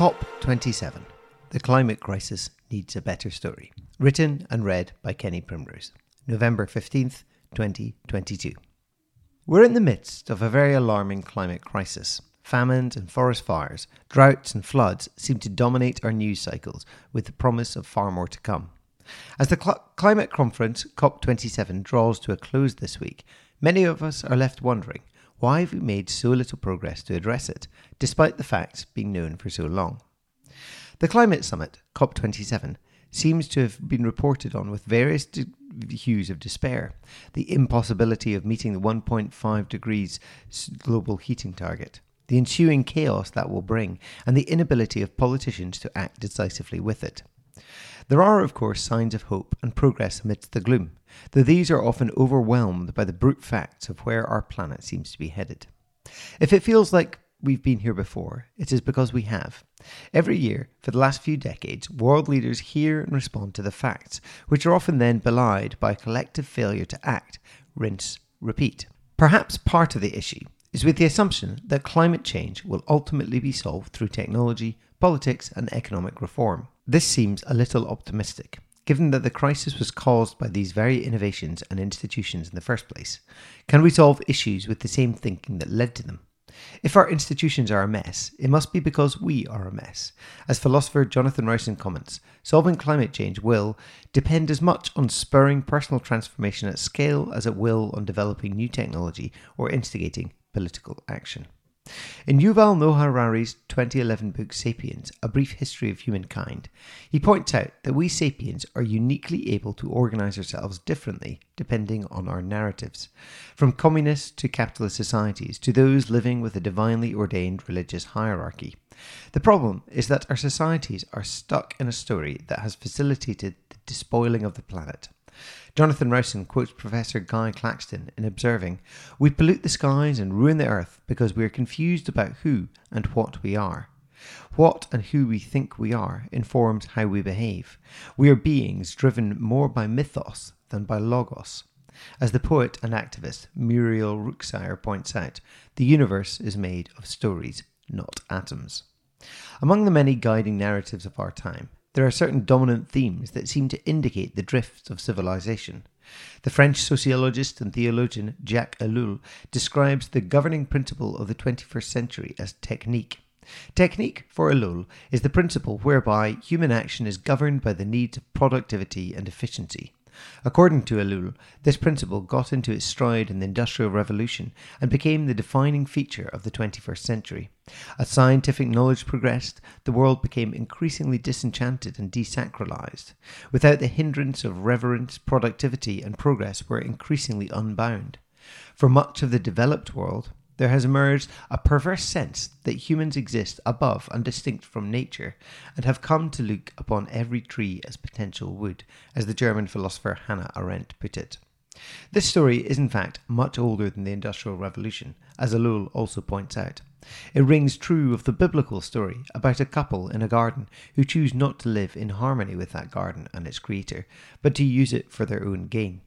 COP27 The Climate Crisis Needs a Better Story. Written and read by Kenny Primrose. November 15th, 2022. We're in the midst of a very alarming climate crisis. Famines and forest fires, droughts and floods seem to dominate our news cycles with the promise of far more to come. As the cl- climate conference COP27 draws to a close this week, many of us are left wondering why have we made so little progress to address it, despite the facts being known for so long? The climate summit, COP27, seems to have been reported on with various de- hues of despair. The impossibility of meeting the 1.5 degrees global heating target, the ensuing chaos that will bring, and the inability of politicians to act decisively with it. There are, of course, signs of hope and progress amidst the gloom, though these are often overwhelmed by the brute facts of where our planet seems to be headed. If it feels like we've been here before, it is because we have. Every year, for the last few decades, world leaders hear and respond to the facts, which are often then belied by a collective failure to act, rinse, repeat. Perhaps part of the issue is with the assumption that climate change will ultimately be solved through technology, politics, and economic reform. This seems a little optimistic, given that the crisis was caused by these very innovations and institutions in the first place. Can we solve issues with the same thinking that led to them? If our institutions are a mess, it must be because we are a mess. As philosopher Jonathan Rowson comments, solving climate change will depend as much on spurring personal transformation at scale as it will on developing new technology or instigating political action. In Yuval Noah Harari's 2011 book Sapiens, A Brief History of Humankind, he points out that we sapiens are uniquely able to organize ourselves differently depending on our narratives, from communist to capitalist societies to those living with a divinely ordained religious hierarchy. The problem is that our societies are stuck in a story that has facilitated the despoiling of the planet. Jonathan Rowson quotes Professor Guy Claxton in observing, We pollute the skies and ruin the earth because we are confused about who and what we are. What and who we think we are informs how we behave. We are beings driven more by mythos than by logos. As the poet and activist Muriel Rukeyser points out, the universe is made of stories, not atoms. Among the many guiding narratives of our time, there are certain dominant themes that seem to indicate the drift of civilization. The French sociologist and theologian Jacques Ellul describes the governing principle of the 21st century as technique. Technique, for Ellul, is the principle whereby human action is governed by the needs of productivity and efficiency. According to Ellul, this principle got into its stride in the Industrial Revolution and became the defining feature of the 21st century. As scientific knowledge progressed, the world became increasingly disenchanted and desacralized. Without the hindrance of reverence, productivity, and progress were increasingly unbound. For much of the developed world, there has emerged a perverse sense that humans exist above and distinct from nature, and have come to look upon every tree as potential wood, as the German philosopher Hannah Arendt put it. This story is in fact much older than the Industrial Revolution, as Ellul also points out. It rings true of the biblical story about a couple in a garden who choose not to live in harmony with that garden and its creator, but to use it for their own gain.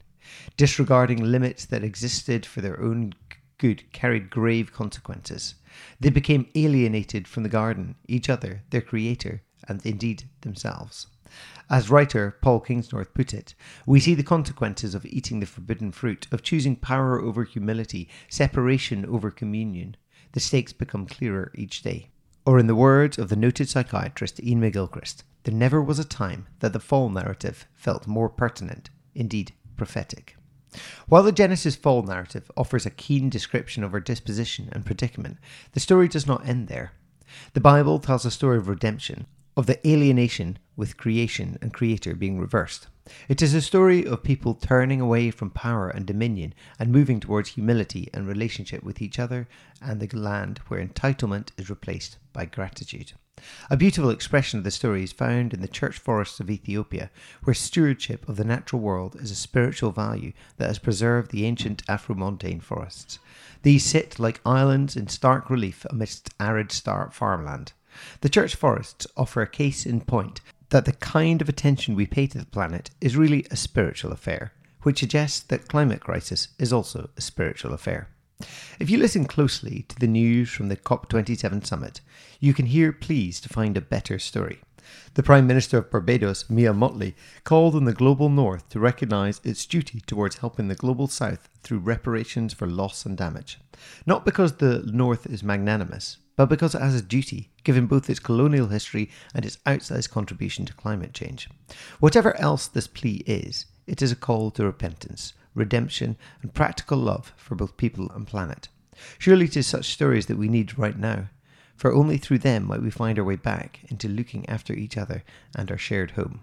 Disregarding limits that existed for their own good carried grave consequences. They became alienated from the garden, each other, their creator, and indeed themselves. As writer Paul Kingsnorth put it, we see the consequences of eating the forbidden fruit, of choosing power over humility, separation over communion. The stakes become clearer each day. Or, in the words of the noted psychiatrist Iain McGilchrist, there never was a time that the fall narrative felt more pertinent, indeed prophetic. While the Genesis fall narrative offers a keen description of her disposition and predicament, the story does not end there. The Bible tells a story of redemption, of the alienation with creation and creator being reversed. It is a story of people turning away from power and dominion and moving towards humility and relationship with each other and the land where entitlement is replaced by gratitude. A beautiful expression of the story is found in the church forests of Ethiopia, where stewardship of the natural world is a spiritual value that has preserved the ancient Afromontane forests. These sit like islands in stark relief amidst arid star farmland. The church forests offer a case in point that the kind of attention we pay to the planet is really a spiritual affair, which suggests that climate crisis is also a spiritual affair. If you listen closely to the news from the COP27 summit, you can hear pleas to find a better story. The Prime Minister of Barbados, Mia Mottley, called on the global north to recognise its duty towards helping the global south through reparations for loss and damage. Not because the north is magnanimous, but because it has a duty, given both its colonial history and its outsized contribution to climate change. Whatever else this plea is, it is a call to repentance, redemption, and practical love for both people and planet. Surely it is such stories that we need right now, for only through them might we find our way back into looking after each other and our shared home.